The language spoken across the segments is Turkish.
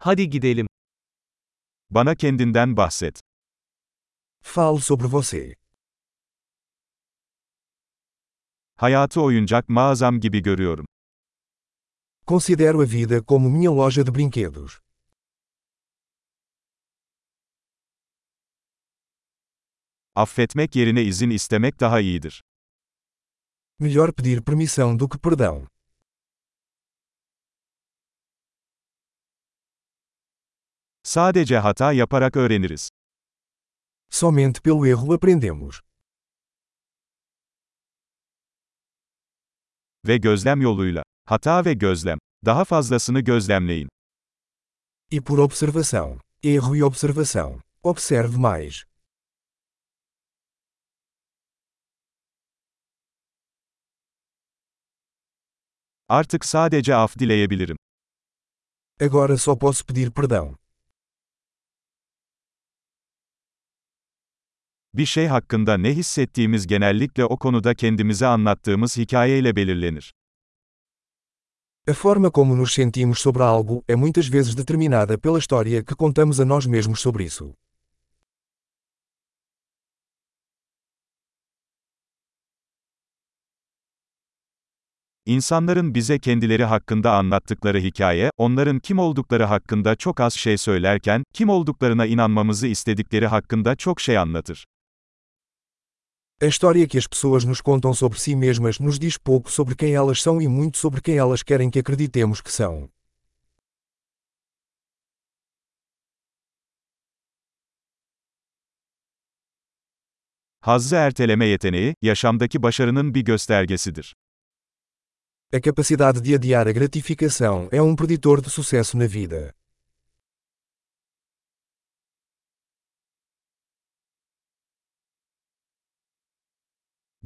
Hadi gidelim. Bana kendinden bahset. Fale sobre você. Hayatı oyuncak mağazam gibi görüyorum. Considero a vida como minha loja de brinquedos. Affetmek yerine izin istemek daha iyidir. Melhor pedir permissão do que perdão. Sadece hata yaparak öğreniriz. Somente pelo erro aprendemos. Ve gözlem yoluyla. Hata ve gözlem. Daha fazlasını gözlemleyin. E por observação. Erro e observação. Observe mais. Artık sadece af dileyebilirim. Agora só posso pedir perdão. Bir şey hakkında ne hissettiğimiz genellikle o konuda kendimize anlattığımız hikayeyle belirlenir. A forma como nos sentimos sobre algo é muitas vezes determinada pela história que contamos a nós mesmos sobre isso. İnsanların bize kendileri hakkında anlattıkları hikaye, onların kim oldukları hakkında çok az şey söylerken, kim olduklarına inanmamızı istedikleri hakkında çok şey anlatır. A história que as pessoas nos contam sobre si mesmas nos diz pouco sobre quem elas são e muito sobre quem elas querem que acreditemos que são. Hazzı erteleme yeteneği, yaşamdaki başarının bir göstergesidir. A capacidade de adiar a gratificação é um preditor de sucesso na vida.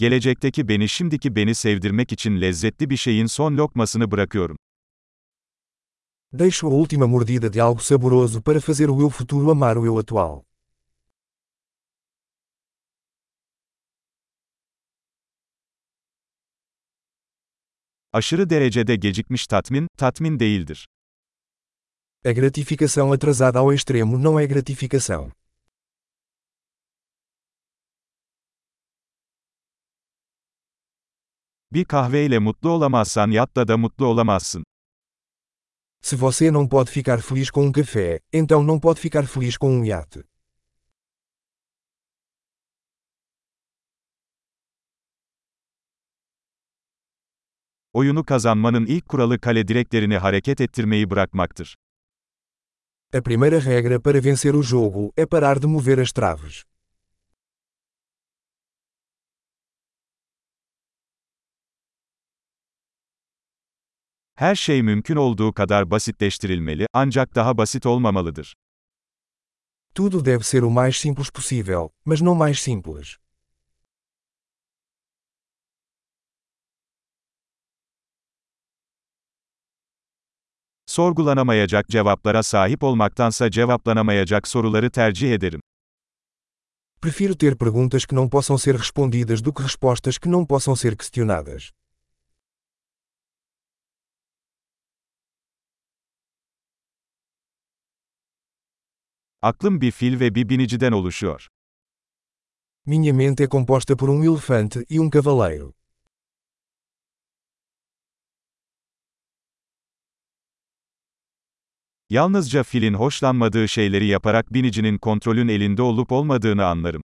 Gelecekteki beni şimdiki beni sevdirmek için lezzetli bir şeyin son lokmasını bırakıyorum. Deixo a última mordida de algo saboroso para fazer o eu futuro amar o eu atual. Aşırı derecede gecikmiş tatmin, tatmin değildir. A gratificação atrasada ao extremo não é gratificação. Bir kahveyle mutlu olamazsan yatta da mutlu olamazsın. Se você não pode ficar feliz com um café, então não pode ficar feliz com um iate. Oyunu kazanmanın ilk kuralı kale direklerini hareket ettirmeyi bırakmaktır. A primeira regra para vencer o jogo é parar de mover as traves. Her şey mümkün olduğu kadar basitleştirilmeli, ancak daha basit olmamalıdır. Tudo deve ser o mais simples possível, mas não mais simples. Sorgulanamayacak cevaplara sahip olmaktansa cevaplanamayacak soruları tercih ederim. Prefiro ter perguntas que não possam ser respondidas do que respostas que não possam ser questionadas. Aklım bir fil ve bir biniciden oluşuyor. Minha mente é composta por um elefante e um cavaleiro. Yalnızca filin hoşlanmadığı şeyleri yaparak binicinin kontrolün elinde olup olmadığını anlarım.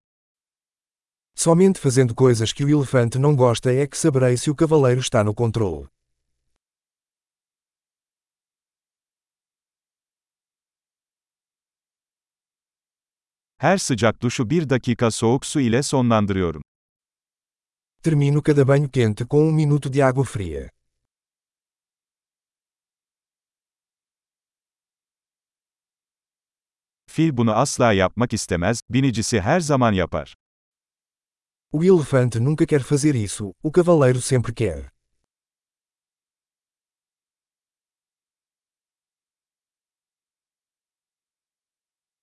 Somente fazendo coisas que o elefante não gosta é que saberei se o cavaleiro está no controle. Her sıcak duşu bir dakika soğuk su ile sonlandırıyorum. Termino cada banho quente com um minuto de água fria. Fil bunu asla yapmak istemez, binicisi her zaman yapar. O elefante nunca quer fazer isso, o cavaleiro sempre quer.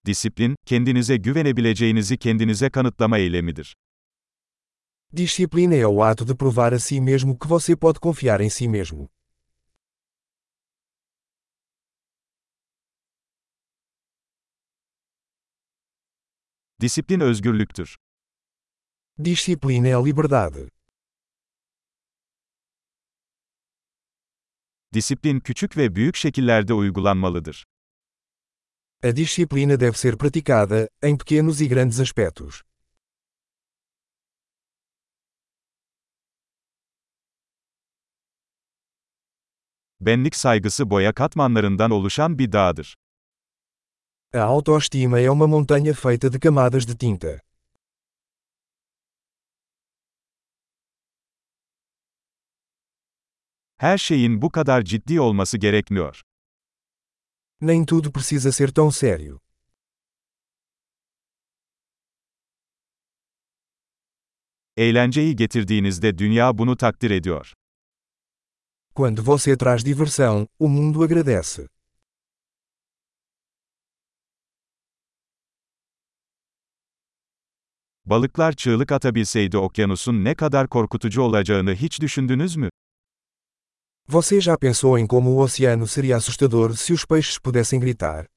Disiplin, kendinize güvenebileceğinizi kendinize kanıtlama eylemidir. Disciplina é o ato de provar a si mesmo que você pode confiar em si mesmo. Disiplin özgürlüktür. Disciplina é a liberdade. Disiplin küçük ve büyük şekillerde uygulanmalıdır. A disciplina deve ser praticada, em pequenos e grandes aspectos. Benlik saygısı boya katmanlarından oluşan bir dağdır. A autoestima é uma montanha feita de camadas de tinta. Her şeyin bu kadar ciddi olması gerekmiyor. Nem tudo precisa ser tão sério. Eğlenceyi getirdiğinizde dünya bunu takdir ediyor. Quando você traz diversão, o mundo agradece. Balıklar çığlık atabilseydi okyanusun ne kadar korkutucu olacağını hiç düşündünüz mü? Você já pensou em como o oceano seria assustador se os peixes pudessem gritar?